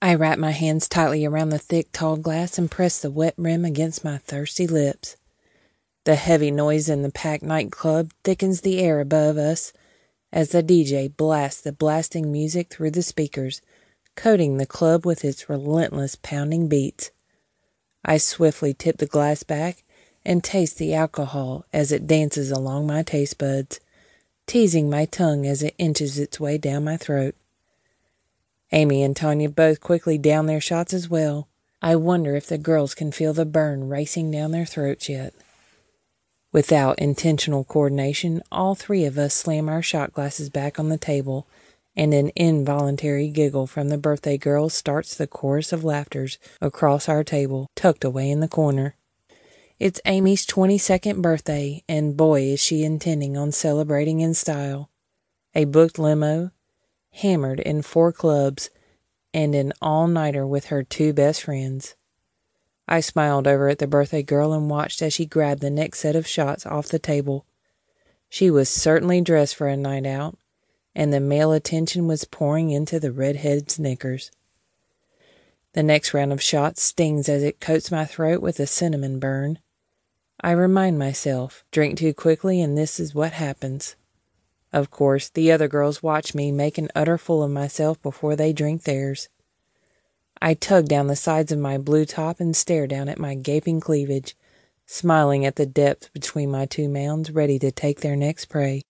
I wrap my hands tightly around the thick, tall glass and press the wet rim against my thirsty lips. The heavy noise in the packed nightclub thickens the air above us as the DJ blasts the blasting music through the speakers, coating the club with its relentless pounding beats. I swiftly tip the glass back and taste the alcohol as it dances along my taste buds, teasing my tongue as it inches its way down my throat. Amy and Tanya both quickly down their shots as well. I wonder if the girls can feel the burn racing down their throats yet. Without intentional coordination, all three of us slam our shot glasses back on the table, and an involuntary giggle from the birthday girl starts the chorus of laughters across our table, tucked away in the corner. It's Amy's 22nd birthday, and boy, is she intending on celebrating in style. A booked limo, hammered in four clubs, and an all nighter with her two best friends. I smiled over at the birthday girl and watched as she grabbed the next set of shots off the table. She was certainly dressed for a night out, and the male attention was pouring into the redhead's knickers. The next round of shots stings as it coats my throat with a cinnamon burn. I remind myself, drink too quickly and this is what happens. Of course, the other girls watch me make an utter fool of myself before they drink theirs. I tug down the sides of my blue top and stare down at my gaping cleavage, smiling at the depth between my two mounds, ready to take their next prey.